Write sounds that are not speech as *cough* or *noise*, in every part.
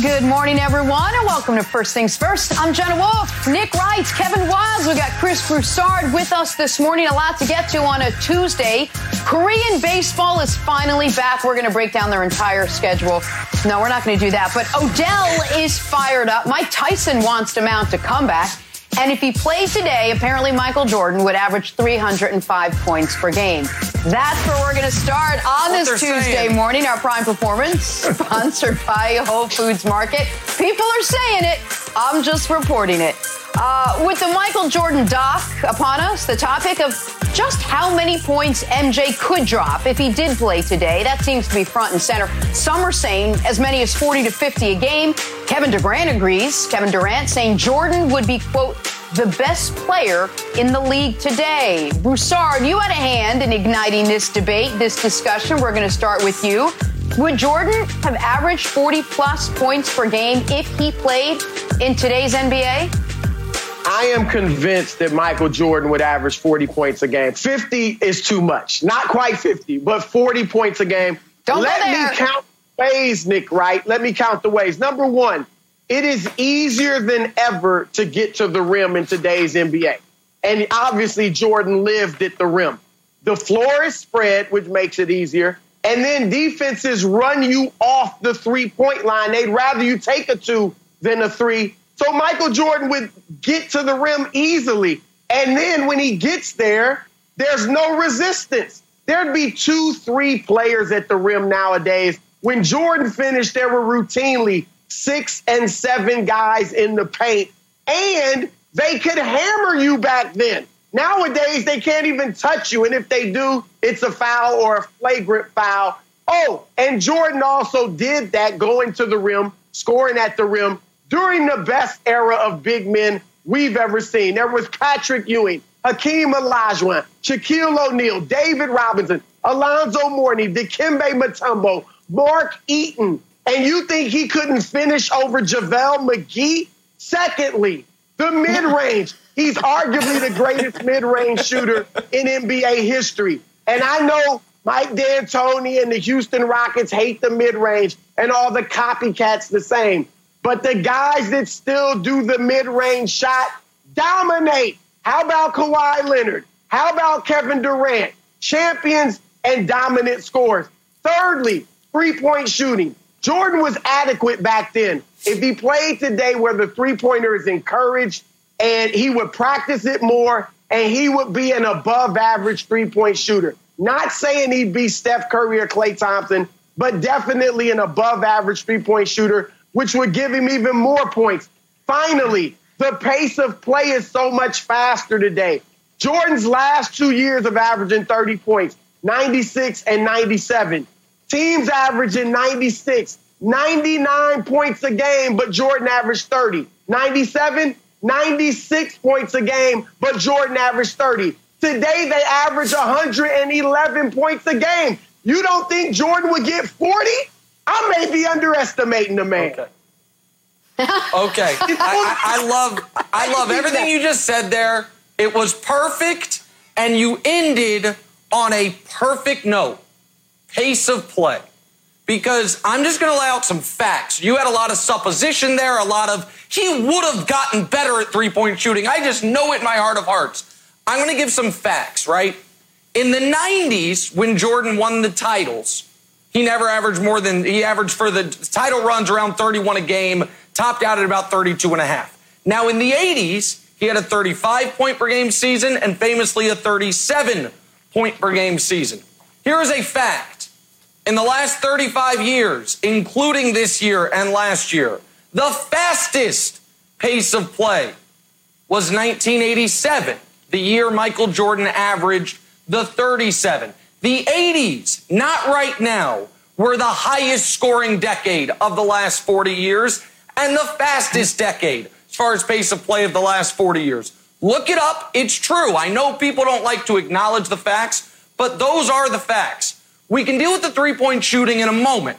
Good morning, everyone, and welcome to First Things First. I'm Jenna Wolf, Nick Wright, Kevin Wildes. We got Chris Broussard with us this morning. A lot to get to on a Tuesday. Korean baseball is finally back. We're going to break down their entire schedule. No, we're not going to do that. But Odell is fired up. Mike Tyson wants to mount a comeback. And if he played today, apparently Michael Jordan would average 305 points per game. That's where we're going to start on this Tuesday saying. morning. Our prime performance, *laughs* sponsored by Whole Foods Market. People are saying it. I'm just reporting it. Uh, with the Michael Jordan doc upon us, the topic of just how many points MJ could drop if he did play today. That seems to be front and center. Some are saying as many as 40 to 50 a game. Kevin Durant agrees. Kevin Durant saying Jordan would be, quote, the best player in the league today. Broussard, you had a hand in igniting this debate, this discussion. We're going to start with you. Would Jordan have averaged 40 plus points per game if he played in today's NBA? I am convinced that Michael Jordan would average 40 points a game. 50 is too much. Not quite 50, but 40 points a game. Don't Let me count ways, Nick, right? Let me count the ways. Number one, it is easier than ever to get to the rim in today's NBA. And obviously, Jordan lived at the rim. The floor is spread, which makes it easier. And then defenses run you off the three point line. They'd rather you take a two than a three. So Michael Jordan would get to the rim easily. And then when he gets there, there's no resistance. There'd be two, three players at the rim nowadays. When Jordan finished, there were routinely six and seven guys in the paint, and they could hammer you back then. Nowadays, they can't even touch you, and if they do, it's a foul or a flagrant foul. Oh, and Jordan also did that going to the rim, scoring at the rim during the best era of big men we've ever seen. There was Patrick Ewing, Hakeem Olajuwon, Shaquille O'Neal, David Robinson, Alonzo Mourning, Dikembe Mutombo, Mark Eaton, and you think he couldn't finish over JaVale McGee? Secondly, the mid range. He's arguably the greatest mid range shooter in NBA history. And I know Mike D'Antoni and the Houston Rockets hate the mid range and all the copycats the same. But the guys that still do the mid range shot dominate. How about Kawhi Leonard? How about Kevin Durant? Champions and dominant scores. Thirdly, three point shooting. Jordan was adequate back then. If he played today where the three pointer is encouraged and he would practice it more and he would be an above average three point shooter. Not saying he'd be Steph Curry or Klay Thompson, but definitely an above average three point shooter, which would give him even more points. Finally, the pace of play is so much faster today. Jordan's last two years of averaging 30 points, 96 and 97. Teams averaging 96, 99 points a game, but Jordan averaged 30. 97, 96 points a game, but Jordan averaged 30. Today they average 111 points a game. You don't think Jordan would get 40? I may be underestimating the man. Okay. okay. *laughs* I, I, I, love I love everything you just said there. It was perfect, and you ended on a perfect note pace of play. Because I'm just going to lay out some facts. You had a lot of supposition there, a lot of, he would have gotten better at three point shooting. I just know it in my heart of hearts. I'm going to give some facts, right? In the 90s, when Jordan won the titles, he never averaged more than, he averaged for the title runs around 31 a game, topped out at about 32 and a half. Now, in the 80s, he had a 35 point per game season and famously a 37 point per game season. Here is a fact in the last 35 years, including this year and last year, the fastest pace of play was 1987, the year Michael Jordan averaged the 37. The 80s, not right now, were the highest scoring decade of the last 40 years and the fastest decade as far as pace of play of the last 40 years. Look it up. It's true. I know people don't like to acknowledge the facts, but those are the facts. We can deal with the three point shooting in a moment,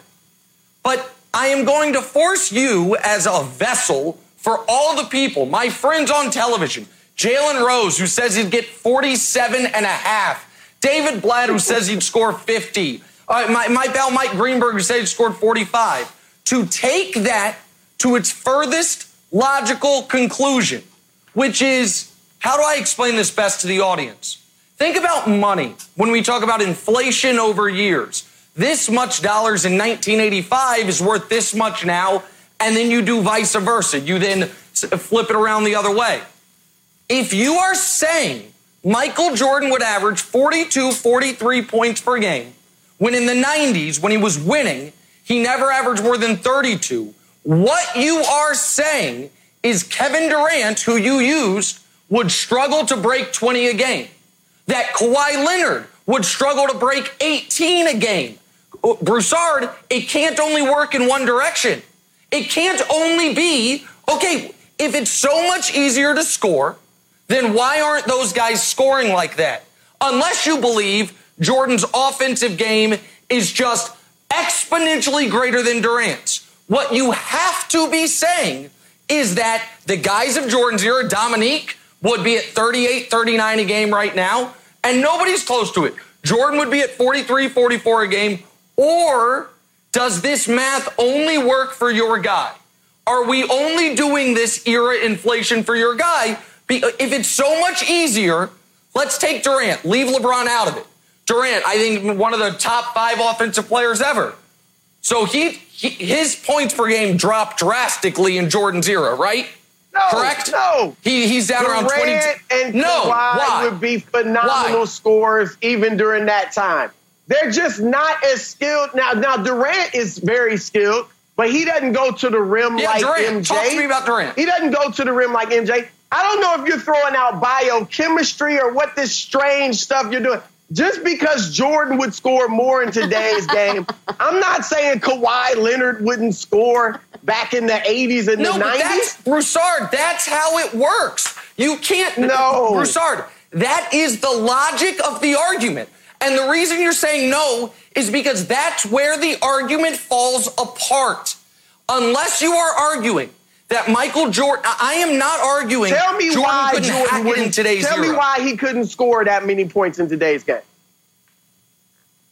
but I am going to force you as a vessel for all the people, my friends on television, Jalen Rose, who says he'd get 47 and a half, David Blatt, who says he'd score 50, uh, my, my pal Mike Greenberg, who said he scored 45. to take that to its furthest logical conclusion, which is how do I explain this best to the audience? Think about money when we talk about inflation over years. This much dollars in 1985 is worth this much now, and then you do vice versa. You then flip it around the other way. If you are saying Michael Jordan would average 42, 43 points per game, when in the 90s, when he was winning, he never averaged more than 32, what you are saying is Kevin Durant, who you used, would struggle to break 20 a game. That Kawhi Leonard would struggle to break 18 a game. Broussard, it can't only work in one direction. It can't only be, okay, if it's so much easier to score, then why aren't those guys scoring like that? Unless you believe Jordan's offensive game is just exponentially greater than Durant's. What you have to be saying is that the guys of Jordan's era, Dominique, would be at 38, 39 a game right now, and nobody's close to it. Jordan would be at 43, 44 a game, or does this math only work for your guy? Are we only doing this era inflation for your guy? If it's so much easier, let's take Durant, leave LeBron out of it. Durant, I think one of the top five offensive players ever. So he, he, his points per game dropped drastically in Jordan's era, right? No, correct. No, he, he's down Durant around twenty. And no, Kawhi why? would be phenomenal why? scores even during that time. They're just not as skilled now. Now Durant is very skilled, but he doesn't go to the rim yeah, like Durant. MJ. Talk to me about Durant. He doesn't go to the rim like MJ. I don't know if you're throwing out biochemistry or what this strange stuff you're doing just because Jordan would score more in today's *laughs* game, I'm not saying Kawhi Leonard wouldn't score back in the 80s and no, the 90s. That's, Broussard, that's how it works. You can't. No. Broussard, that is the logic of the argument. And the reason you're saying no is because that's where the argument falls apart. Unless you are arguing that Michael Jordan, I am not arguing. Tell me Jordan why Jordan wouldn't. In today's tell era. me why he couldn't score that many points in today's game.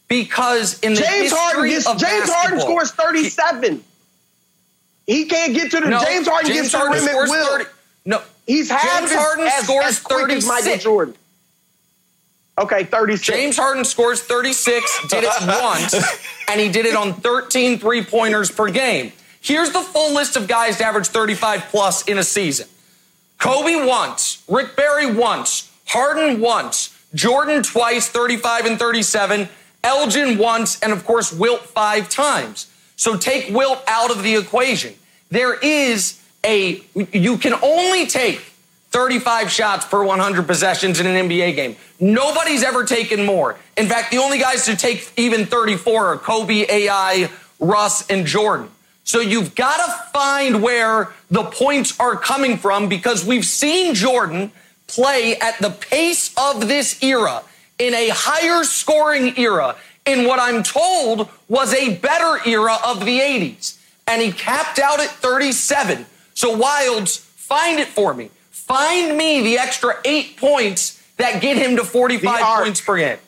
Because in the James Harden, gets, James Harden scores 37. He, can't get to the no, James Harden James gets to the rim at will. 30, no, he's half James Harden as, scores as quick 36. as Michael Jordan. Okay, 36. James Harden scores 36, did it once, *laughs* and he did it on 13 three pointers per game. Here's the full list of guys to average 35 plus in a season Kobe once, Rick Barry once, Harden once, Jordan twice, 35 and 37, Elgin once, and of course, Wilt five times. So take Wilt out of the equation. There is a, you can only take 35 shots per 100 possessions in an NBA game. Nobody's ever taken more. In fact, the only guys to take even 34 are Kobe, AI, Russ, and Jordan. So you've got to find where the points are coming from because we've seen Jordan play at the pace of this era in a higher scoring era in what I'm told was a better era of the 80s. And he capped out at 37. So Wildes, find it for me. Find me the extra eight points that get him to 45 points per game.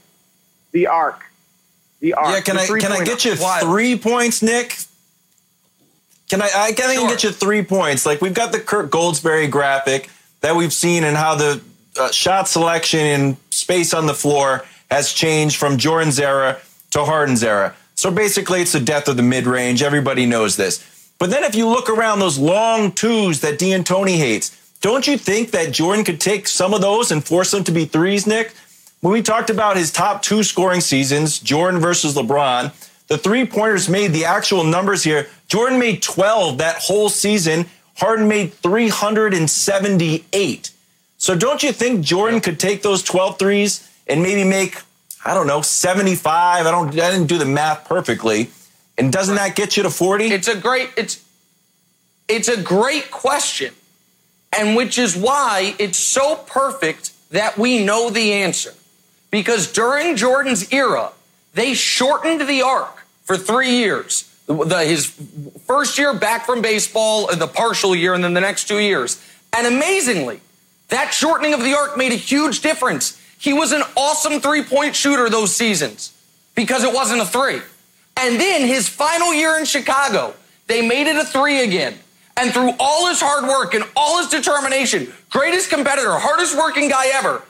The arc. The arc. Yeah, can I can I get you three points, Nick? Can I? I can sure. get you three points. Like we've got the Kirk Goldsberry graphic that we've seen and how the uh, shot selection and space on the floor has changed from Jordan's era to Harden's era. So basically, it's the death of the mid range. Everybody knows this. But then if you look around those long twos that D'Antoni hates, don't you think that Jordan could take some of those and force them to be threes, Nick? When we talked about his top two scoring seasons, Jordan versus LeBron, the three pointers made the actual numbers here. Jordan made 12 that whole season. Harden made 378. So don't you think Jordan could take those 12 threes and maybe make, I don't know, 75? I don't I didn't do the math perfectly. And doesn't that get you to 40? It's a great it's it's a great question and which is why it's so perfect that we know the answer. Because during Jordan's era, they shortened the arc for three years. The, his first year back from baseball, the partial year, and then the next two years. And amazingly, that shortening of the arc made a huge difference. He was an awesome three point shooter those seasons because it wasn't a three. And then his final year in Chicago, They made it a three again. And through all his hard work and all his determination, greatest competitor, hardest working guy ever,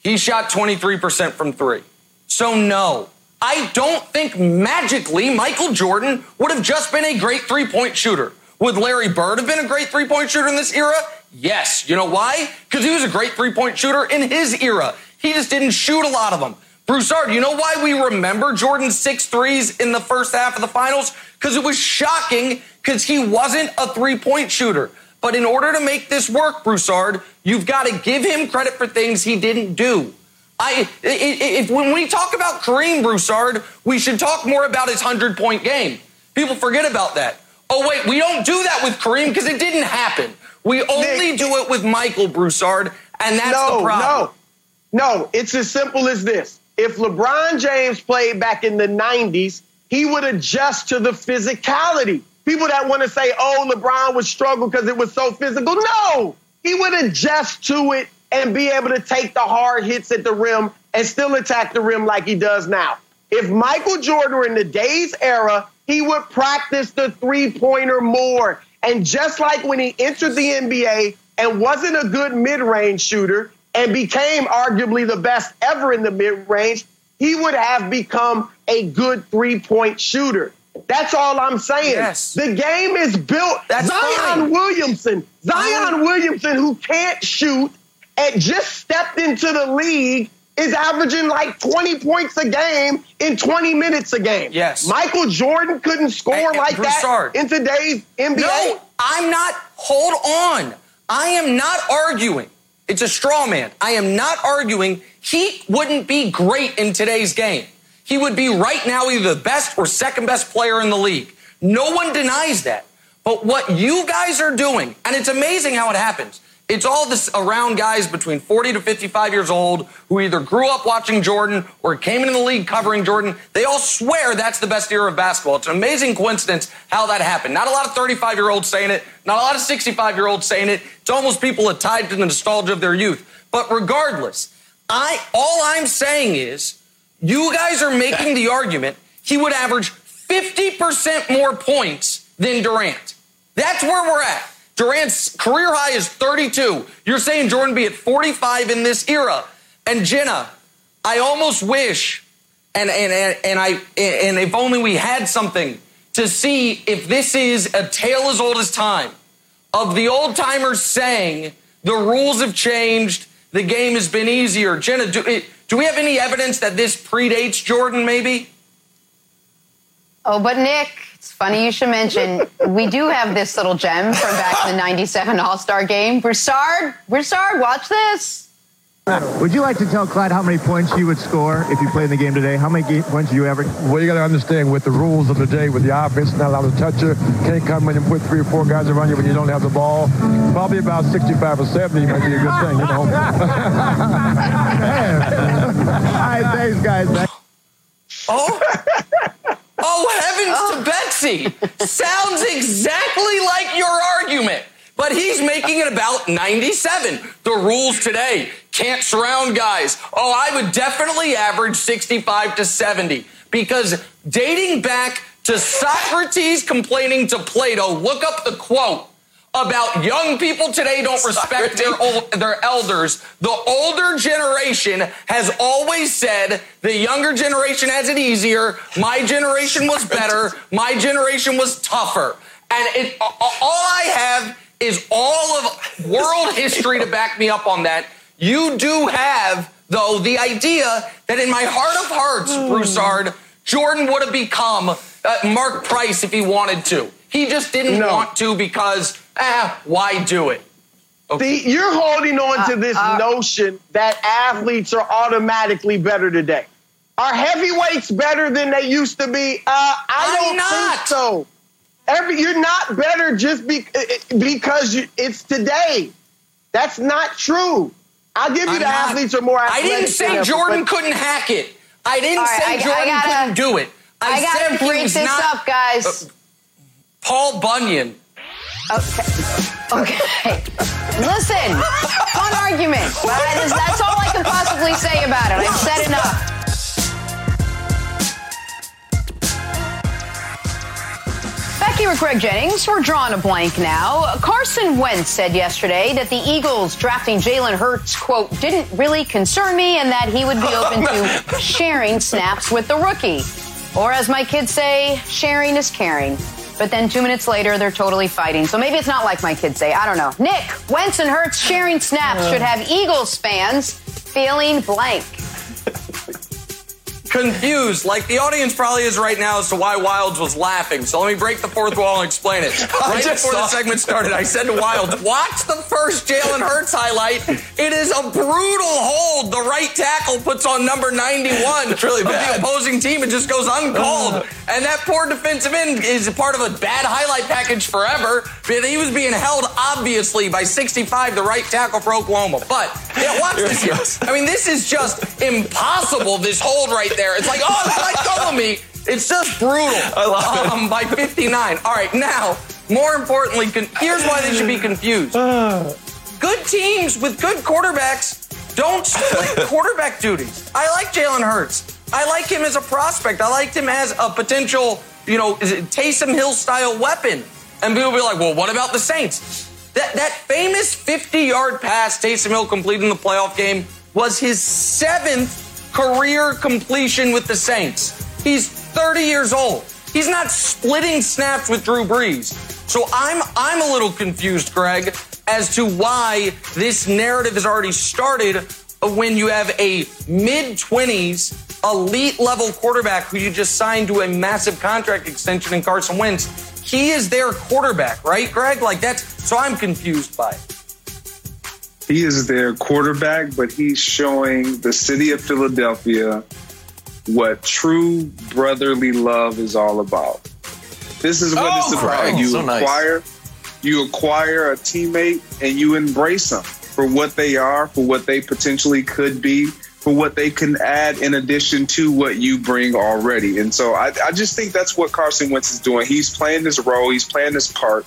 he shot 23% from three. So, no, I don't think magically Michael Jordan would have just been a great three point shooter. Would Larry Bird have been a great three point shooter in this era? Yes. You know why? Because he was a great three point shooter in his era. He just didn't shoot a lot of them. Broussard, you know why we remember Jordan's six threes in the first half of the finals? Because it was shocking because he wasn't a three point shooter. But in order to make this work, Broussard, you've got to give him credit for things he didn't do. I, if, when we talk about Kareem Broussard, we should talk more about his 100 point game. People forget about that. Oh, wait, we don't do that with Kareem because it didn't happen. We only Nick, do it with Michael Broussard, and that's no, the problem. No, no, it's as simple as this. If LeBron James played back in the 90s, he would adjust to the physicality. People that want to say, oh, LeBron would struggle because it was so physical. No, he would adjust to it and be able to take the hard hits at the rim and still attack the rim like he does now. If Michael Jordan were in the days era, he would practice the three pointer more. And just like when he entered the NBA and wasn't a good mid range shooter and became arguably the best ever in the mid range, he would have become a good three point shooter. That's all I'm saying. Yes. The game is built. That's Zion fine. Williamson, Zion Williamson, who can't shoot and just stepped into the league, is averaging like 20 points a game in 20 minutes a game. Yes. Michael Jordan couldn't score And- like Broussard. that in today's NBA. No, I'm not. Hold on. I am not arguing. It's a straw man. I am not arguing he wouldn't be great in today's game. He would be right now either the best or second best player in the league. No one denies that. But what you guys are doing, and it's amazing how it happens. It's all this around guys between 40 to 55 years old who either grew up watching Jordan or came into the league covering Jordan. They all swear that's the best era of basketball. It's an amazing coincidence how that happened. Not a lot of 35 year olds saying it, not a lot of 65 year olds saying it. It's almost people that tied to the nostalgia of their youth. But regardless, I all I'm saying is you guys are making the argument he would average 50% more points than Durant. That's where we're at. Durant's career high is 32. You're saying Jordan be at 45 in this era. And Jenna, I almost wish, and and and, and I and if only we had something to see if this is a tale as old as time of the old timers saying the rules have changed, the game has been easier. Jenna, do, eh, do we have any evidence that this predates Jordan? Maybe. Oh, but Nick, it's funny you should mention we do have this little gem from back in the 97 All-Star game. Broussard, Broussard, watch this. Would you like to tell Clyde how many points you would score if you played in the game today? How many points do you average? Well, you got to understand with the rules of the day, with the offense not allowed to touch you, can't come in and put three or four guys around you when you don't have the ball. Probably about 65 or 70 might be a good thing, you know. *laughs* *laughs* All right, thanks, guys. Oh. Oh, Sounds exactly like your argument. But he's making it about 97. The rules today can't surround guys. Oh, I would definitely average 65 to 70 because dating back to Socrates complaining to Plato, look up the quote about young people today don't respect their old, their elders. The older generation has always said the younger generation has it easier. My generation was better. My generation was tougher. And it, all I have is all of world history to back me up on that. You do have, though, the idea that in my heart of hearts, Broussard, Jordan would have become uh, Mark Price if he wanted to. He just didn't No. want to because, ah, why do it? See, you're holding on to uh, this uh, notion that athletes are automatically better today. Are heavyweights better than they used to be? Uh, I I'm don't not. think so. Every you're not better just be, eh, eh, because you, it's today. That's not true. I'll give you I'm the not- athletes are more. I didn't say ever, Jordan but- couldn't hack it. I didn't All right, say I- I Jordan gotta- couldn't do it. I, I gotta said he break this not, up, guys. Uh, Paul Bunyan. Okay. Okay. Listen, fun argument. But that's- that's all I can possibly say about it. I've said enough. Here with Greg Jennings, we're drawing a blank now. Carson Wentz said yesterday that the Eagles drafting Jalen Hurts, quote, didn't really concern me and that he would be open to *laughs* sharing snaps with the rookie. Or as my kids say, sharing is caring. But then two minutes later, they're totally fighting. So maybe it's not like my kids say. I don't know. Nick, Wentz and Hurts sharing snaps should have Eagles fans feeling blank confused, like the audience probably is right now as to why Wildes was laughing. So let me break the fourth wall and explain it. *laughs* Right before the segment started, I said to Wildes, watch the first Jalen Hurts highlight. It is a brutal hold the right tackle puts on number 91 it's really of the opposing team. It just goes uncalled. and that poor defensive end is part of a bad highlight package forever. But he was being held, obviously, by 65, the right tackle for Oklahoma. But, yeah, watch this here. I mean, this is just impossible, this hold right there. It's like, oh, let go of me. It's just brutal. I love um, By 59. All right, now, more importantly, con- here's why they should be confused. Good teams with good quarterbacks don't split *laughs* quarterback duties. I like Jalen Hurts. I like him as a prospect. I liked him as a potential, you know, Taysom Hill style weapon. And people will be like, well, what about the Saints? That, that famous 50 yard pass Taysom Hill completed in the playoff game was his seventh career completion with the Saints. He's 30 years old. He's not splitting snaps with Drew Brees. So I'm I'm a little confused, Greg, as to why this narrative has already started when you have a mid 20s elite level quarterback who you just signed to a massive contract extension in Carson Wentz. He is their quarterback, right, Greg? Like that's so I'm confused by it. He is their quarterback, but he's showing the city of Philadelphia what true brotherly love is all about. This is what oh, it's about. You so acquire nice. you acquire a teammate and you embrace them for what they are, for what they potentially could be, for what they can add in addition to what you bring already. And so I, I just think that's what Carson Wentz is doing. He's playing this role, he's playing this part.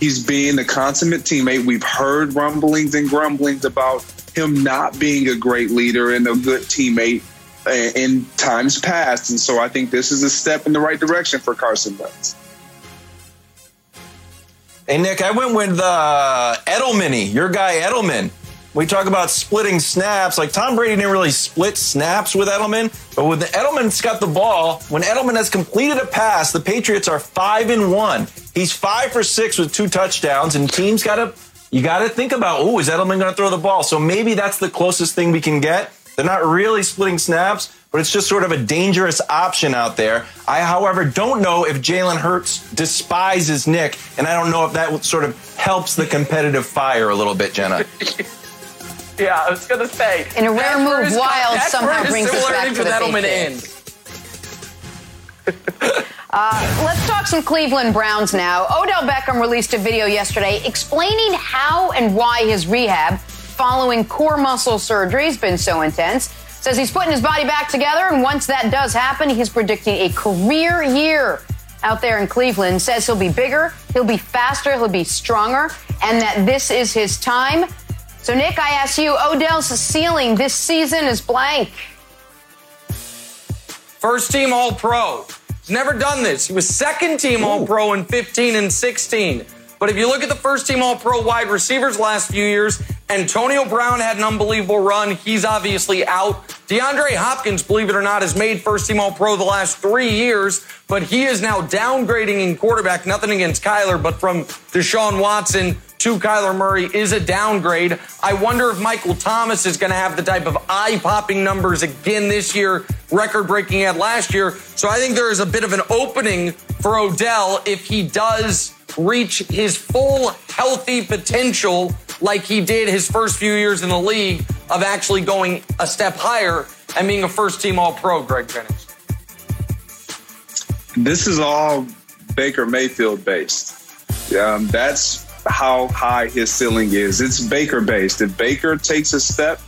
He's being a consummate teammate. We've heard rumblings and grumblings about him not being a great leader and a good teammate in times past. And so I think this is a step in the right direction for Carson Wentz. Hey, Nick, I went with uh, Edelman, your guy Edelman. We talk about splitting snaps. Like Tom Brady didn't really split snaps with Edelman, but when Edelman's got the ball, when Edelman has completed a pass, the Patriots are five and one. He's five for six with two touchdowns, and teams got to you got to think about, oh, is Edelman going to throw the ball? So maybe that's the closest thing we can get. They're not really splitting snaps, but it's just sort of a dangerous option out there. I, however, don't know if Jalen Hurts despises Nick, and I don't know if that sort of helps the competitive fire a little bit, Jenna. *laughs* Yeah, I was going to say. In a rare move, Wildes somehow brings us back to the Edelman Patriots. *laughs* Uh, let's talk some Cleveland Browns now. Odell Beckham released a video yesterday explaining how and why his rehab following core muscle surgery has been so intense. Says he's putting his body back together, and once that does happen, he's predicting a career year out there in Cleveland. Says he'll be bigger, he'll be faster, he'll be stronger, and that this is his time. So, Nick, I ask you, Odell's ceiling this season is blank. First team All Pro. He's never done this. He was second team All Pro in 15 and 16. But if you look at the first team All Pro wide receivers last few years, Antonio Brown had an unbelievable run. He's obviously out. DeAndre Hopkins, believe it or not, has made first team All Pro the last three years, but he is now downgrading in quarterback. Nothing against Kyler, but from Deshaun Watson to Kyler Murray is a downgrade. I wonder if Michael Thomas is going to have the type of eye popping numbers again this year, record breaking at last year. So I think there is a bit of an opening for Odell if he does reach his full healthy potential like he did his first few years in the league of actually going a step higher and being a first team all pro, Greg Jennings. This is all Baker Mayfield based. Um, that's how high his ceiling is. It's Baker based. If Baker takes a step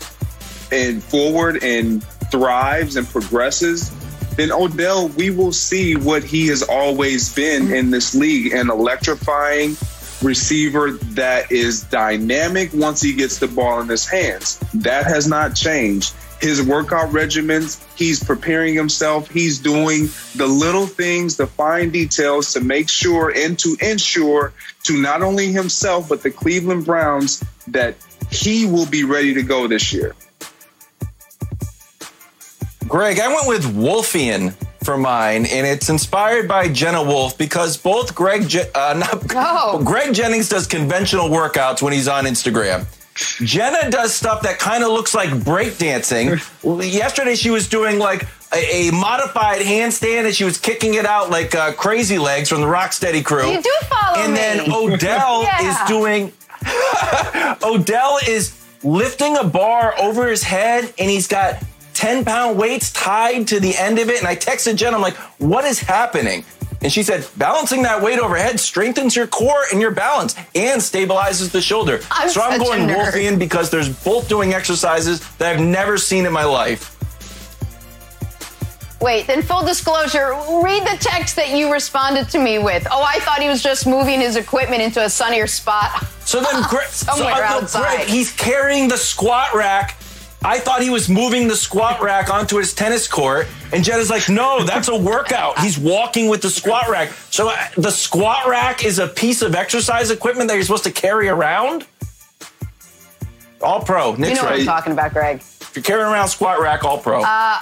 and forward and thrives and progresses, then Odell, we will see what he has always been in this league an electrifying receiver that is dynamic once he gets the ball in his hands. That has not changed. His workout regimens. He's preparing himself. He's doing the little things, the fine details to make sure and to ensure to not only himself, but the Cleveland Browns that he will be ready to go this year. Greg, I went with Wolfian for mine, and it's inspired by Jenna Wolf because both Greg Je- uh, *laughs* not, Oh. Greg Jennings does conventional workouts when he's on Instagram. Jenna does stuff that kind of looks like breakdancing. Yesterday, she was doing like a, a modified handstand, and she was kicking it out like uh, crazy legs from the Rock Steady crew. You do follow and me. then Odell *laughs* Yeah. is doing. *laughs* Odell is lifting a bar over his head, and he's got 10 pound weights tied to the end of it. And I texted Jen, I'm like, what is happening? And she said, balancing that weight overhead strengthens your core and your balance and stabilizes the shoulder. I'm so I'm going. Wolfian because there's both doing exercises that I've never seen in my life. Wait, then full disclosure, read the text that you responded to me with. Oh, I thought he was just moving his equipment into a sunnier spot. So then, *laughs* Greg, Somewhere so, I- no, outside. Greg, he's carrying the squat rack. I thought he was moving the squat rack onto his tennis court, and Jen is like, "No, that's a workout. He's walking with the squat rack. So uh, the squat rack is a piece of exercise equipment that you're supposed to carry around. All pro, You know what I'm talking about, Greg. If you're carrying around squat rack, all pro. Uh,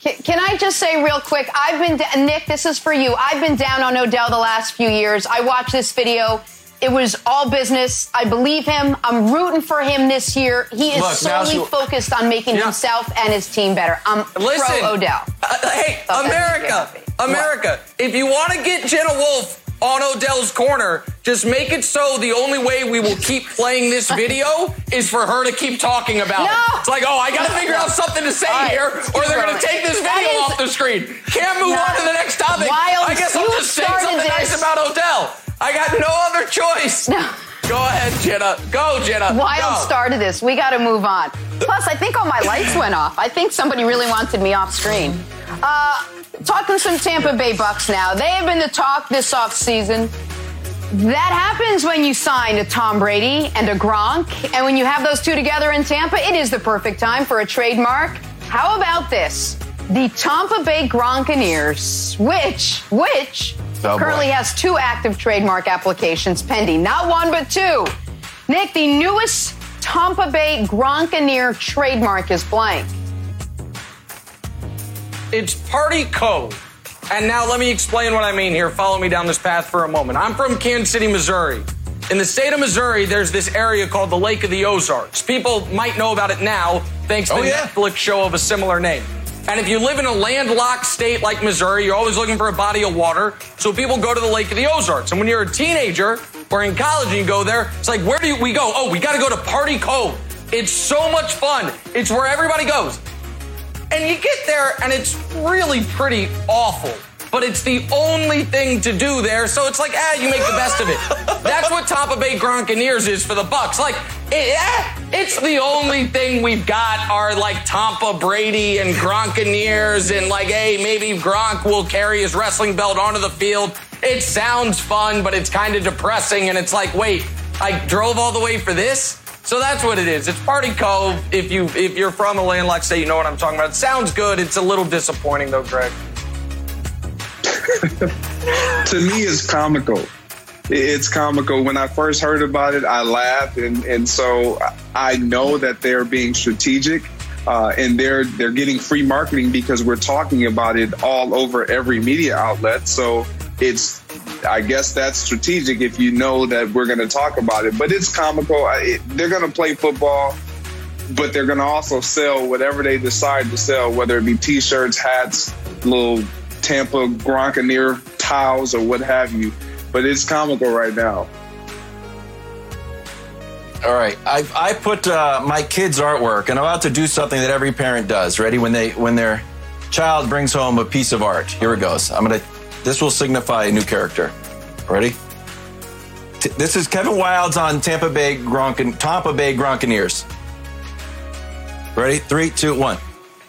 Can, I just say real quick? I've been Nick. This is for you. I've been down on Odell the last few years. I watched this video. It was all business. I believe him. I'm rooting for him this year. He is Look, solely focused on making Yeah. himself and his team better. I'm Listen, pro Odell. Uh, hey, Thought that America. America, if you want to get Jenna Wolf on Odell's corner, just make it so the only way we will keep playing this video is for her to keep talking about it. It's like, oh, I got to figure out something to say right, here, or they're going to take this video is- off the screen. Can't move on to the next topic. I guess I'll just say something nice about Odell. I got no other choice. No. Go ahead, Jenna. Go, Jenna. Wild Go. started this. We got to move on. Plus, I think all my lights went off. I think somebody really wanted me off screen. Uh, talking some Tampa Bay Bucks now. They have been the talk this offseason. That happens when you sign a Tom Brady and a Gronk. And when you have those two together in Tampa, it is the perfect time for a trademark. How about this? The Tampa Bay Gronkaneers, which, which Oh, boy. currently has two active trademark applications pending. Not one, but two. Nick, the newest Tampa Bay Gronkaneer trademark is blank. It's Party Cove. And now let me explain what I mean here. Follow me down this path for a moment. I'm from Kansas City, Missouri. In the state of Missouri, there's this area called the Lake of the Ozarks. People might know about it now thanks to Oh, the yeah. Netflix show of a similar name. And if you live in a landlocked state like Missouri, you're always looking for a body of water. So people go to the Lake of the Ozarks. And when you're a teenager or in college and you go there, it's like, where do we go? Oh, we got to go to Party Cove. It's so much fun. It's where everybody goes. And you get there and it's really pretty awful. But it's the only thing to do there, so it's like, ah, you make the best of it. That's what Tampa Bay Gronkaneers is for the Bucks. Like, eh, it's the only thing we've got are like Tampa Brady and Gronkaneers, and like, hey, maybe Gronk will carry his wrestling belt onto the field. It sounds fun, but it's kind of depressing, and it's like, wait, I drove all the way for this? So that's what it is. It's Party Cove. If you if you're from a landlocked state, you know what I'm talking about. It sounds good. It's a little disappointing though, Greg. *laughs* to me it's comical. It's comical. When i first heard about it i laughed and, and so i know that they're being strategic uh, and they're they're getting free marketing because we're talking about it all over every media outlet. So it's i guess that's strategic if you know that we're going to talk about it. But it's comical. I- it, they're going to play football but they're going to also sell whatever they decide to sell, whether it be T-shirts, hats, little Tampa Gronkaneer towels, or what have you. But it's comical right now. All right, I, I put uh, my kids' artwork, and I'm about to do something that every parent does. Ready? When they when their child brings home a piece of art, here it goes. I'm gonna. This will signify a new character. Ready? T- this is Kevin Wildes on Tampa Bay Gronkin, Tampa Bay Gronkaneers. Ready? Three, two, one.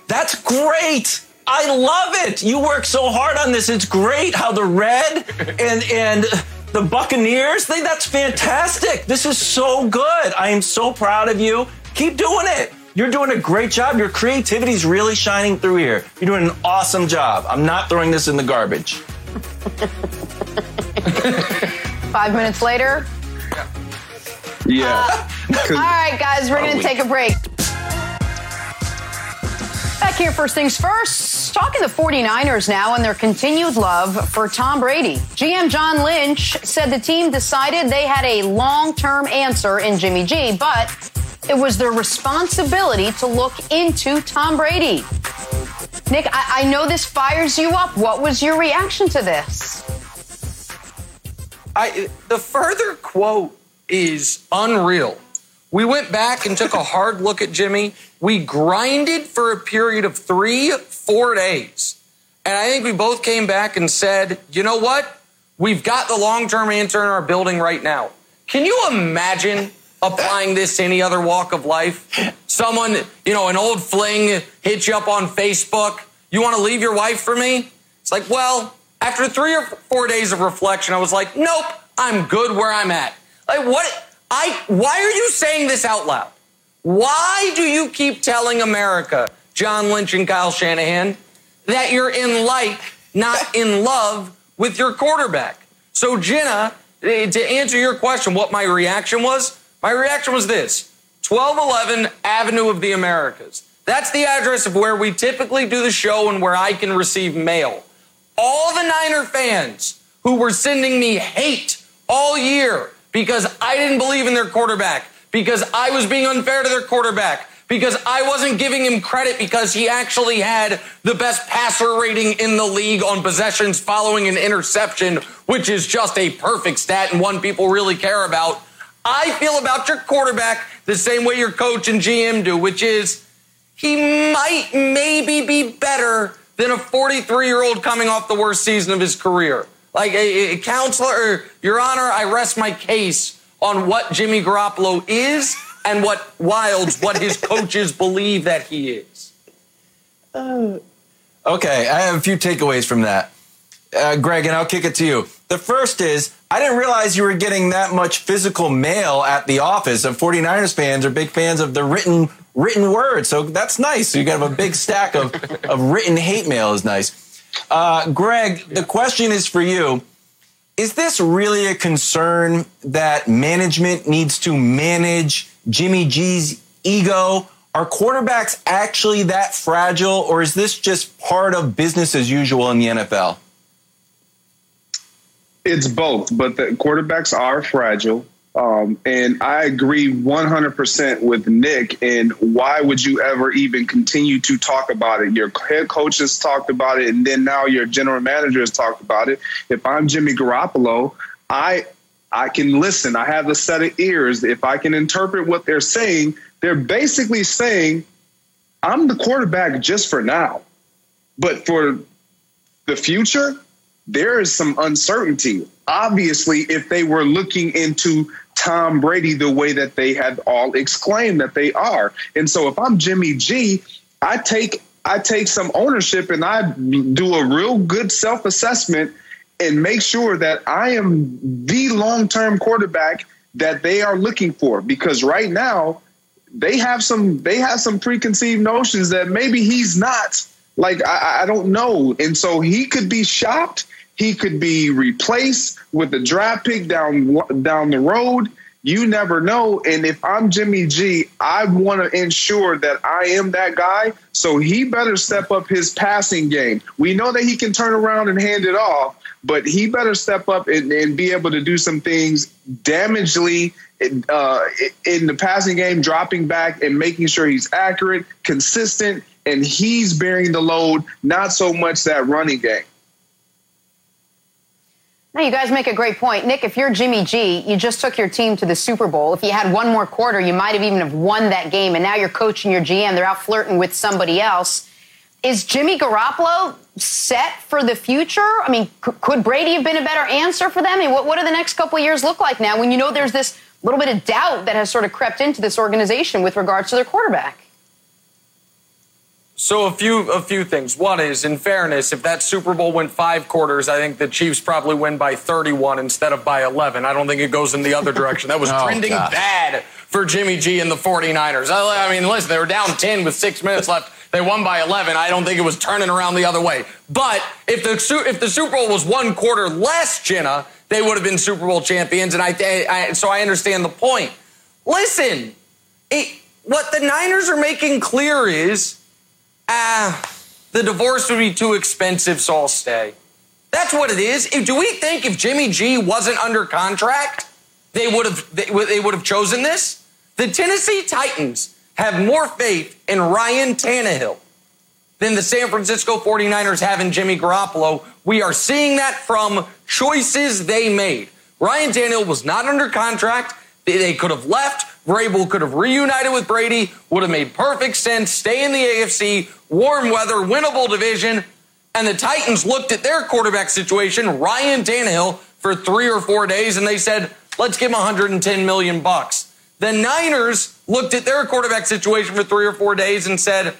That's great. I love it. You work so hard on this. It's great how the red and and the Buccaneers. They, that's fantastic. This is so good. I am so proud of you. Keep doing it. You're doing a great job. Your creativity is really shining through here. You're doing an awesome job. I'm not throwing this in the garbage. *laughs* Five minutes later. Yeah. Uh, *laughs* all right, guys, we're going to take a break. Back here, first things first, talking the 49ers now and their continued love for Tom Brady. GM John Lynch said the team decided they had a long term answer in Jimmy G, but it was their responsibility to look into Tom Brady. Nick, I, I know this fires you up. What was your reaction to this? I, the further quote is unreal. We went back and took a hard look at Jimmy. We grinded for a period of three, four days. And I think we both came back and said, you know what? We've got the long term answer in our building right now. Can you imagine applying this to any other walk of life? Someone, you know, an old fling hits you up on Facebook. You want to leave your wife for me? It's like, well, after three or four days of reflection, I was like, nope, I'm good where I'm at. Like, what? I, why are you saying this out loud? Why do you keep telling America, John Lynch and Kyle Shanahan, that you're in like, not in love with your quarterback? So, Jenna, eh, to answer your question, what my reaction was, my reaction was this 1211 Avenue of the Americas. That's the address of where we typically do the show and where I can receive mail. All the Niner fans who were sending me hate all year because I didn't believe in their quarterback, because I was being unfair to their quarterback, because I wasn't giving him credit because he actually had the best passer rating in the league on possessions following an interception, which is just a perfect stat and one people really care about. I feel about your quarterback the same way your coach and GM do, which is he might maybe be better than a 43 year old coming off the worst season of his career. Like a, a counselor, Your Honor, I rest my case on what Jimmy Garoppolo is and what Wilds, what his *laughs* coaches believe that he is. Uh, okay, I have a few takeaways from that. Uh, Greg, and I'll kick it to you. The first is I didn't realize you were getting that much physical mail at the office. And 49ers fans are big fans of the written written word. So that's nice. So you got a big stack of, of written hate mail is nice. Uh, Greg, the question is for you. Is this really a concern that management needs to manage Jimmy G's ego? Are quarterbacks actually that fragile, or is this just part of business as usual in the NFL? It's both, but the quarterbacks are fragile. Um, and I agree 100% with Nick. And why would you ever even continue to talk about it? Your head coach has talked about it, and then now your general manager has talked about it. If I'm Jimmy Garoppolo, I I can listen. I have a set of ears. If I can interpret what they're saying, they're basically saying, I'm the quarterback just for now. But for the future, there is some uncertainty. Obviously, if they were looking into Tom Brady the way that they had all exclaimed that they are. And so if I'm Jimmy G, I take I take some ownership and I do a real good self-assessment and make sure that I am the long-term quarterback that they are looking for. Because right now they have some they have some preconceived notions that maybe he's not. Like I, I don't know. And so he could be shocked he could be replaced with a draft pick down down the road. You never know. And if I'm Jimmy G, I want to ensure that I am that guy. So he better step up his passing game. We know that he can turn around and hand it off, but he better step up and, and be able to do some things damagely uh, in the passing game, dropping back and making sure he's accurate, consistent, and he's bearing the load, not so much that running game. Now, you guys make a great point. Nick, if you're Jimmy G, you just took your team to the Super Bowl. If you had one more quarter, you might have even have won that game. And now you're coaching your GM. They're out flirting with somebody else. Is Jimmy Garoppolo set for the future? I mean, could Brady have been a better answer for them? I mean, what, what do the next couple years look like now when you know there's this little bit of doubt that has sort of crept into this organization with regards to their quarterback? So a few a few things. One is, in fairness, if that Super Bowl went five quarters, I think the Chiefs probably win by 31 instead of by 11. I don't think it goes in the other direction. That was *laughs* oh, trending gosh. bad for Jimmy G and the 49ers. I, I mean, listen, they were down 10 with six minutes left. They won by 11. I don't think it was turning around the other way. But if the if the Super Bowl was one quarter less, Jenna, they would have been Super Bowl champions. And I, I so I understand the point. Listen, it, what the Niners are making clear is ah, the divorce would be too expensive, so I'll stay. That's what it is. If, do we think if Jimmy G wasn't under contract, they would have they, they would have chosen this? The Tennessee Titans have more faith in Ryan Tannehill than the San Francisco 49ers have in Jimmy Garoppolo. We are seeing that from choices they made. Ryan Tannehill was not under contract. They could have left. Vrabel could have reunited with Brady, would have made perfect sense. Stay in the AFC, warm weather, winnable division. And the Titans looked at their quarterback situation, Ryan Tannehill, for three or four days, and they said, let's give him 110 million bucks. The Niners looked at their quarterback situation for three or four days and said,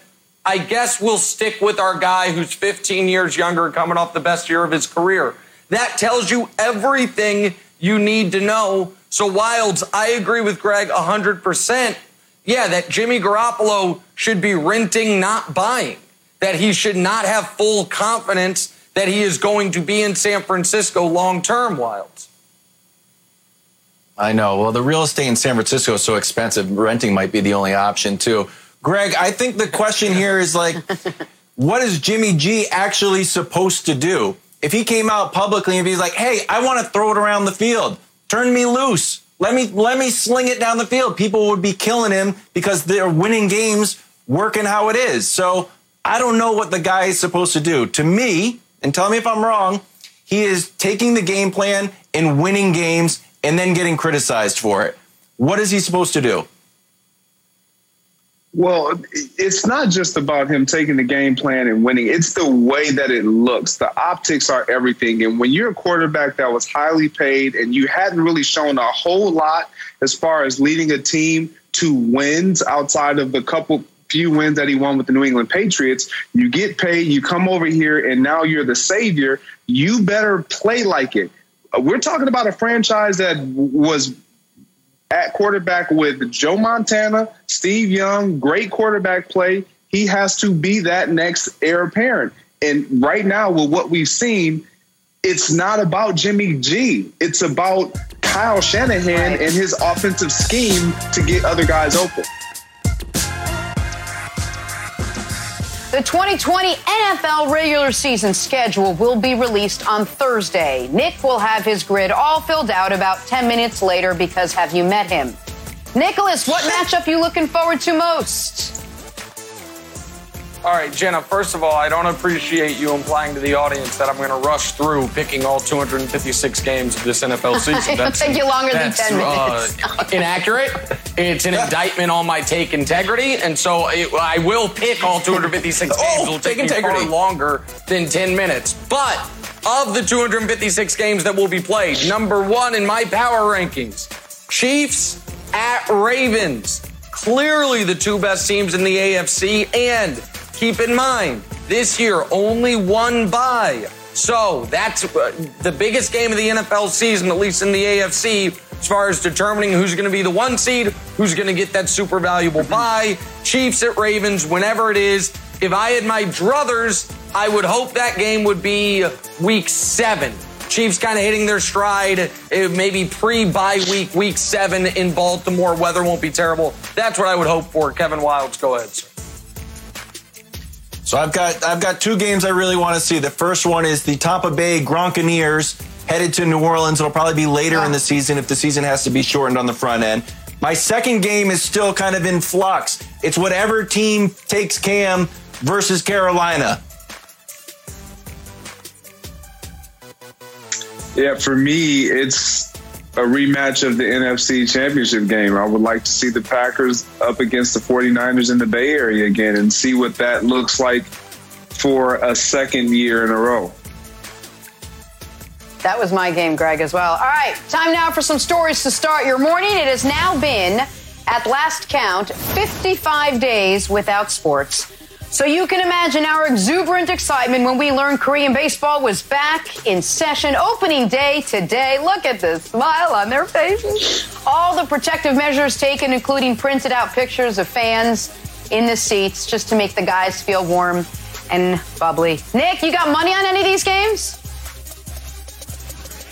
I guess we'll stick with our guy who's 15 years younger, coming off the best year of his career. That tells you everything you need to know so, Wildes, I agree with Greg 100%. Yeah, that Jimmy Garoppolo should be renting, not buying. That he should not have full confidence that he is going to be in San Francisco long term, Wildes. I know. Well, the real estate in San Francisco is so expensive, renting might be the only option, too. Greg, I think the question here is like, *laughs* what is Jimmy G actually supposed to do? If he came out publicly and he's like, hey, I want to throw it around the field, Turn me loose. Let me let me sling it down the field. People would be killing him because they're winning games working how it is. So I don't know what the guy is supposed to do. To me, and tell me if I'm wrong, he is taking the game plan and winning games and then getting criticized for it. What is he supposed to do? Well, it's not just about him taking the game plan and winning. It's the way that it looks. The optics are everything. And when you're a quarterback that was highly paid and you hadn't really shown a whole lot as far as leading a team to wins outside of the couple few wins that he won with the New England Patriots, you get paid, you come over here, and now you're the savior. You better play like it. We're talking about a franchise that was at quarterback with Joe Montana, Steve Young, great quarterback play. He has to be that next heir apparent. And right now, with what we've seen, it's not about Jimmy G. It's about Kyle Shanahan and his offensive scheme to get other guys open. The 2020 NFL regular season schedule will be released on Thursday. Nick will have his grid all filled out about 10 minutes later because have you met him? Nicholas, what *laughs* matchup you looking forward to most? All right, Jenna, first of all, I don't appreciate you implying to the audience that I'm going to rush through picking all 256 games of this NFL *laughs* season. It'll take you longer than 10 minutes. *laughs* Uh, inaccurate. It's an indictment on my take integrity, and so it, I will pick all 256 *laughs* games. Oh, It'll take integrity. far longer than 10 minutes. But of the 256 games that will be played, number one in my power rankings, Chiefs at Ravens. Clearly the two best teams in the AFC and Keep in mind, this year only one bye. So that's uh, the biggest game of the NFL season, at least in the AFC, as far as determining who's going to be the one seed, who's going to get that super valuable bye. Chiefs at Ravens, whenever it is. If I had my druthers, I would hope that game would be week seven. Chiefs kind of hitting their stride, maybe pre bye week, week seven in Baltimore. Weather won't be terrible. That's what I would hope for. Kevin Wildes, go ahead, sir. So I've got I've got two games I really want to see. The first one is the Tampa Bay Gronkaneers headed to New Orleans. It'll probably be later in the season if the season has to be shortened on the front end. My second game is still kind of in flux. It's whatever team takes Cam versus Carolina. Yeah, for me, it's a rematch of the NFC Championship game. I would like to see the Packers up against the 49ers in the Bay Area again and see what that looks like for a second year in a row. That was my game, Greg, as well. All right, time now for some stories to start your morning. It has now been, at last count, 55 days without sports. So you can imagine our exuberant excitement when we learned Korean baseball was back in session. Opening day today. Look at the smile on their faces. All the protective measures taken, including printed out pictures of fans in the seats just to make the guys feel warm and bubbly. Nick, you got money on any of these games?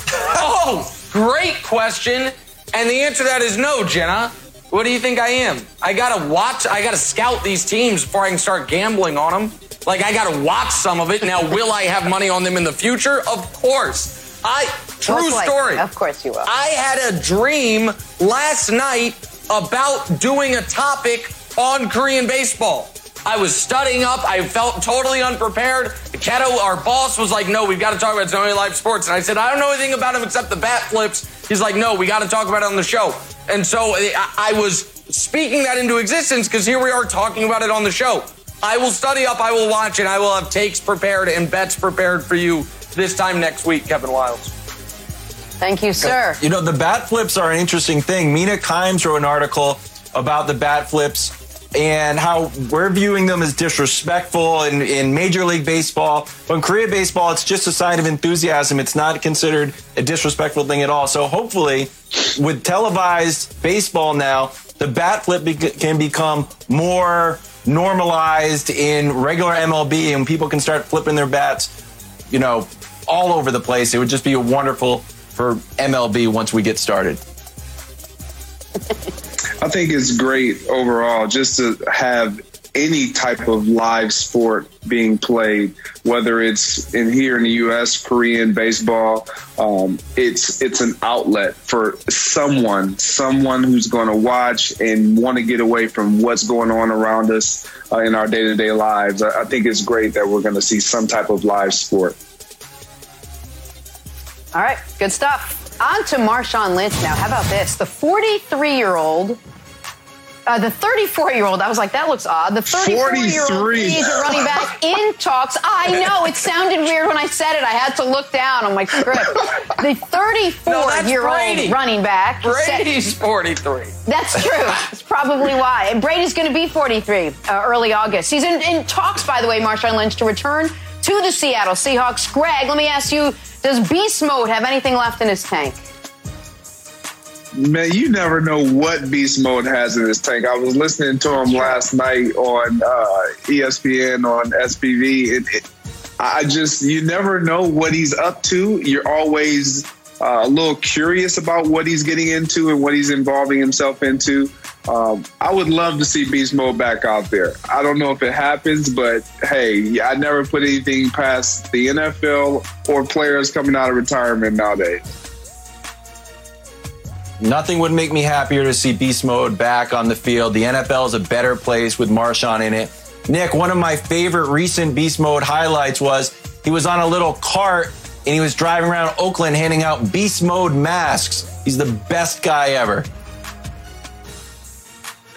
*laughs* oh, great question. And the answer to that is no, Jenna. What do you think I am? I gotta watch, I gotta scout these teams before I can start gambling on them. Like, I gotta watch some of it. Now, will I have money on them in the future? Of course. I, true story. Of course you will. I had a dream last night about doing a topic on Korean baseball. I was studying up. I felt totally unprepared. Keto, our boss, was like, no, we've got to talk about Sony Live Sports. And I said, I don't know anything about him except the bat flips. He's like, no, we got to talk about it on the show. And so eh, I, was speaking that into existence because here we are talking about it on the show. I will study up, I will watch, and I will have takes prepared and bets prepared for you this time next week, Kevin Wildes. Thank you, sir. You know, the bat flips are an interesting thing. Mina Kimes wrote an article about the bat flips and how we're viewing them as disrespectful in, in Major League Baseball. But in Korea baseball, it's just a sign of enthusiasm. It's not considered a disrespectful thing at all. So hopefully, with televised baseball now, the bat flip be- can become more normalized in regular MLB and people can start flipping their bats, you know, all over the place. It would just be wonderful for MLB once we get started. *laughs* I think it's great overall just to have any type of live sport being played, whether it's in here in the U.S., Korean baseball. Um, it's it's an outlet for someone, someone who's going to watch and want to get away from what's going on around us uh, in our day to day lives. I, I think it's great that we're going to see some type of live sport. All right, good stuff. On to Marshawn Lynch now. How about this? The 43 year old uh, the 34 year old, I was like, that looks odd. The 34 year old is a running back *laughs* in talks. I know it sounded weird when I said it. I had to look down on my script. The 34 no, year old running back. Brady's 43. That's true. That's probably why. And Brady's going to be 43 uh, early August. He's in, in talks, by the way, Marshawn Lynch, to return to the Seattle Seahawks. Greg, let me ask you does beast mode have anything left in his tank? Man, you never know what beast mode has in his tank. I was listening to him last night on uh, ESPN on SVP. It, it, I just, you never know what he's up to. You're always uh, a little curious about what he's getting into and what he's involving himself into. Um, I would love to see Beast Mode back out there. I don't know if it happens, but hey, I never put anything past the NFL or players coming out of retirement nowadays. Nothing would make me happier to see beast mode back on the field. The NFL is a better place with Marshawn in it. Nick, one of my favorite recent beast mode highlights was he was on a little cart and he was driving around Oakland handing out beast mode masks. He's the best guy ever.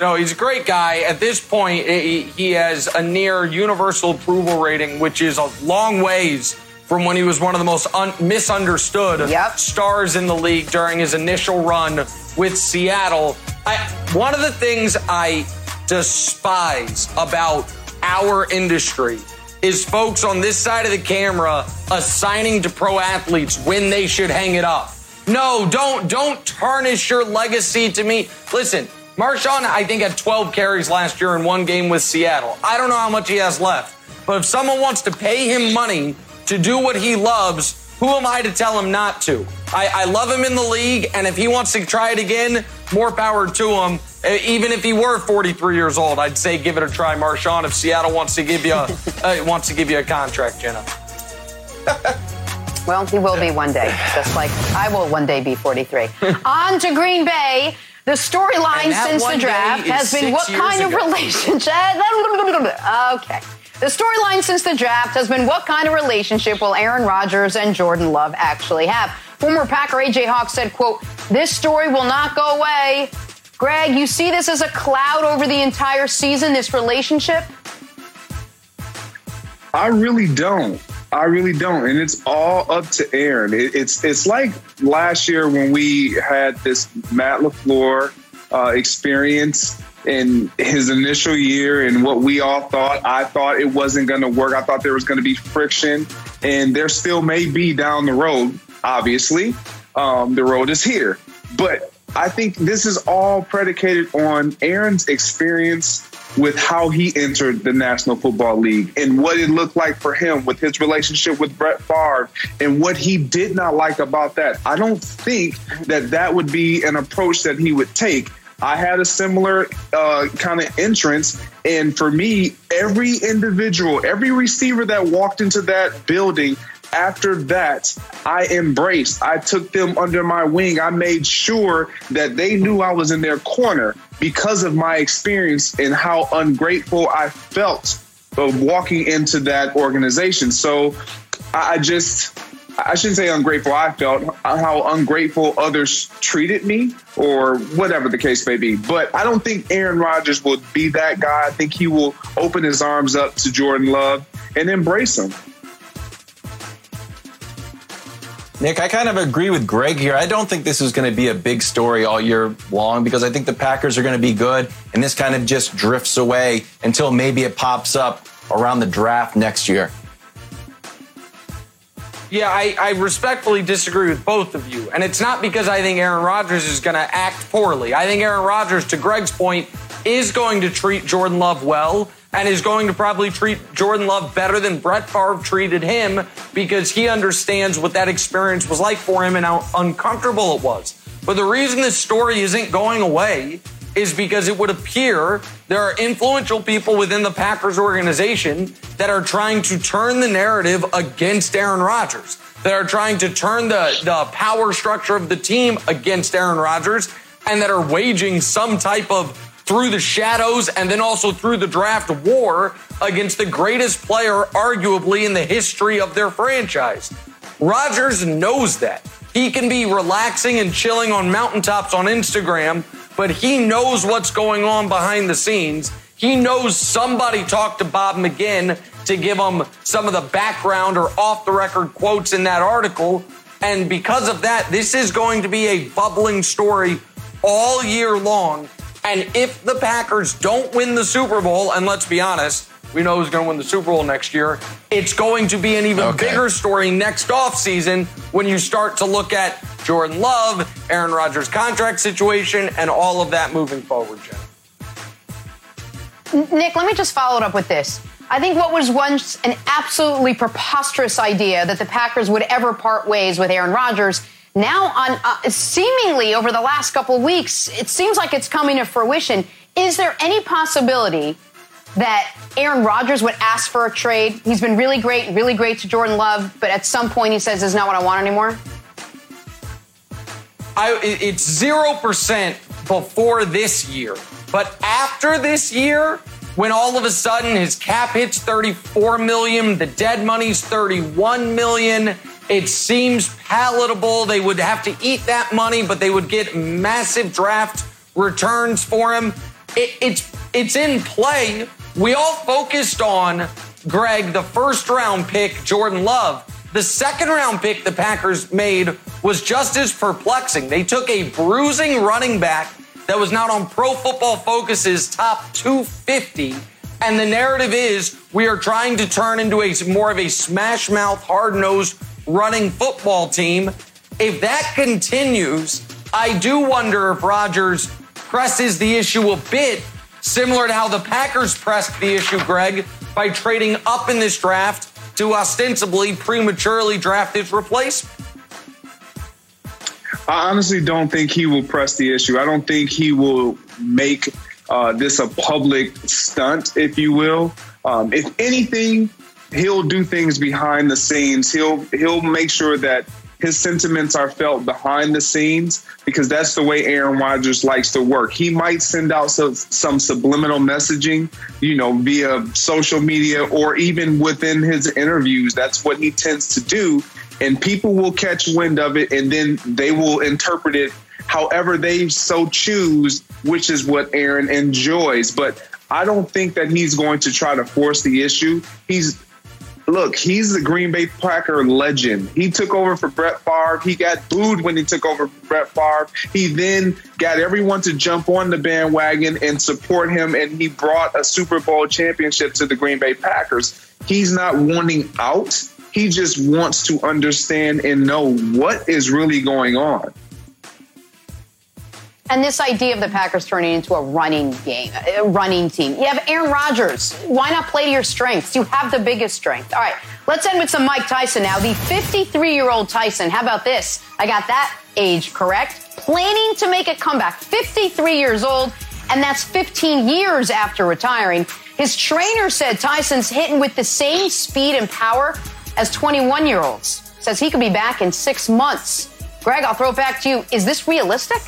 No, he's a great guy. At this point, he has a near universal approval rating, which is a long ways from when he was one of the most un- misunderstood yep. stars in the league during his initial run with Seattle. I, one of the things I despise about our industry is folks on this side of the camera assigning to pro athletes when they should hang it up. No, don't don't tarnish your legacy to me. Listen, Marshawn, I think had 12 carries last year in one game with Seattle. I don't know how much he has left, but if someone wants to pay him money to do what he loves, who am I to tell him not to? I, I, love him in the league, and if he wants to try it again, more power to him. Even if he were 43 years old, I'd say give it a try, Marshawn. If Seattle wants to give you a, *laughs* uh, wants to give you a contract, Jenna. well, he will be one day, just like I will one day be 43. *laughs* On to Green Bay. The storyline since the draft has been what kind of relationship? *laughs* okay. The storyline since the draft has been what kind of relationship will Aaron Rodgers and Jordan Love actually have? Former Packer AJ Hawk said, quote, this story will not go away. Greg, you see this as a cloud over the entire season, this relationship? I really don't. I really don't, and it's all up to Aaron. It, it's it's like last year when we had this Matt LaFleur uh, experience in his initial year and what we all thought. I thought it wasn't going to work. I thought there was going to be friction, and there still may be down the road. Obviously, um, the road is here, but I think this is all predicated on Aaron's experience with how he entered the National Football League and what it looked like for him with his relationship with Brett Favre and what he did not like about that. I don't think that that would be an approach that he would take. I had a similar uh, kind of entrance. And for me, every individual, every receiver that walked into that building after that, I embraced. I took them under my wing. I made sure that they knew I was in their corner because of my experience and how ungrateful I felt of walking into that organization. So I just, I shouldn't say ungrateful. I felt how ungrateful others treated me or whatever the case may be. But I don't think Aaron Rodgers will be that guy. I think he will open his arms up to Jordan Love and embrace him. Nick, I kind of agree with Greg here. I don't think this is going to be a big story all year long because I think the Packers are going to be good and this kind of just drifts away until maybe it pops up around the draft next year. Yeah, I, I respectfully disagree with both of you. And it's not because I think Aaron Rodgers is going to act poorly. I think Aaron Rodgers, to Greg's point, is going to treat Jordan Love well and is going to probably treat Jordan Love better than Brett Favre treated him because he understands what that experience was like for him and how uncomfortable it was. But the reason this story isn't going away is because it would appear there are influential people within the Packers organization that are trying to turn the narrative against Aaron Rodgers, that are trying to turn the, the power structure of the team against Aaron Rodgers, and that are waging some type of through the shadows and then also through the draft war against the greatest player, arguably, in the history of their franchise. Rodgers knows that. He can be relaxing and chilling on mountaintops on Instagram, but he knows what's going on behind the scenes. He knows somebody talked to Bob McGinn to give him some of the background or off the record quotes in that article. And because of that, this is going to be a bubbling story all year long. And if the Packers don't win the Super Bowl, and let's be honest, we know who's going to win the Super Bowl next year. It's going to be an even okay. bigger story next offseason when you start to look at Jordan Love, Aaron Rodgers' contract situation, and all of that moving forward, Jen. Nick, let me just follow it up with this. I think what was once an absolutely preposterous idea that the Packers would ever part ways with Aaron Rodgers now on uh, seemingly over the last couple of weeks, it seems like it's coming to fruition. Is there any possibility that Aaron Rodgers would ask for a trade? He's been really great, really great to Jordan Love, but at some point he says, "This "Is not what I want anymore." I, it's zero percent before this year, but after this year, when all of a sudden his cap hits 34 million, the dead money's 31 million, it seems palatable. They would have to eat that money, but they would get massive draft returns for him. It, it's it's in play. We all focused on Greg, the first round pick, Jordan Love. The second round pick the Packers made was just as perplexing. They took a bruising running back that was not on Pro Football Focus's top 250. And the narrative is we are trying to turn into a more of a smash mouth, hard nosed running football team. If that continues, I do wonder if Rodgers presses the issue a bit, similar to how the Packers pressed the issue, Greg, by trading up in this draft to ostensibly prematurely draft his replacement. I honestly don't think he will press the issue. I don't think he will make uh, this a public stunt, if you will. Um, if anything, he'll do things behind the scenes. He'll he'll make sure that his sentiments are felt behind the scenes because that's the way Aaron Rodgers likes to work. He might send out some, some subliminal messaging, you know, via social media or even within his interviews. That's what he tends to do. And people will catch wind of it and then they will interpret it however they so choose, which is what Aaron enjoys. But I don't think that he's going to try to force the issue. He's look, he's the Green Bay Packer legend. He took over for Brett Favre. He got booed when he took over for Brett Favre. He then got everyone to jump on the bandwagon and support him, and he brought a Super Bowl championship to the Green Bay Packers. He's not wanting out. He just wants to understand and know what is really going on. And this idea of the Packers turning into a running game, a running team. You have Aaron Rodgers. Why not play to your strengths? You have the biggest strength. All right, let's end with some Mike Tyson now. The 53 year old Tyson. How about this? I got that age correct. Planning to make a comeback. 53 years old, and that's 15 years after retiring. His trainer said Tyson's hitting with the same speed and power as 21 year olds. Says he could be back in six months. Greg, I'll throw it back to you. Is this realistic?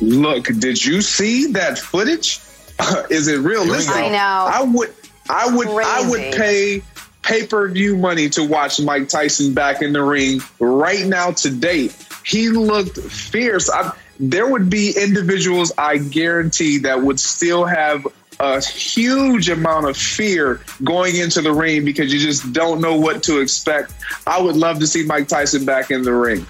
Look, did you see that footage? *laughs* Is it realistic? I know. I would, I would, Crazy. I would pay pay per view money to watch Mike Tyson back in the ring right now today. He looked fierce. I, there would be individuals I guarantee that would still have a huge amount of fear going into the ring because you just don't know what to expect. I would love to see Mike Tyson back in the ring.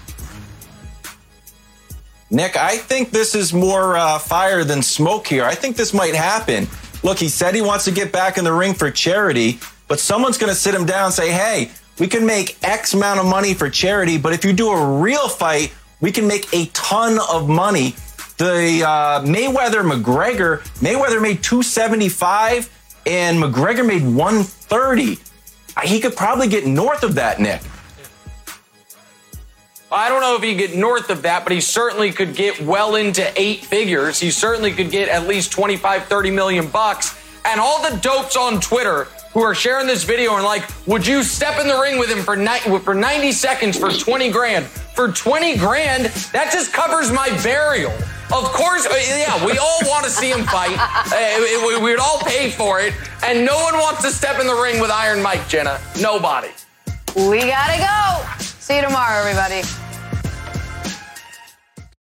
Nick, I think this is more uh, fire than smoke here. I think this might happen. Look, he said he wants to get back in the ring for charity, but someone's going to sit him down and say, hey, we can make X amount of money for charity, but if you do a real fight, we can make a ton of money. The uh, Mayweather McGregor, Mayweather made 275 and McGregor made 130. He could probably get north of that, Nick. I don't know if he get north of that, but he certainly could get well into eight figures. He certainly could get at least 25, 30 million bucks. And all the dopes on Twitter who are sharing this video and like, would you step in the ring with him for, ni- for 90 seconds for 20 grand? For 20 grand, that just covers my burial. Of course, uh, yeah, we all want to see him fight. Uh, we would all pay for it. And no one wants to step in the ring with Iron Mike, Jenna. Nobody. We gotta go. See you tomorrow, everybody.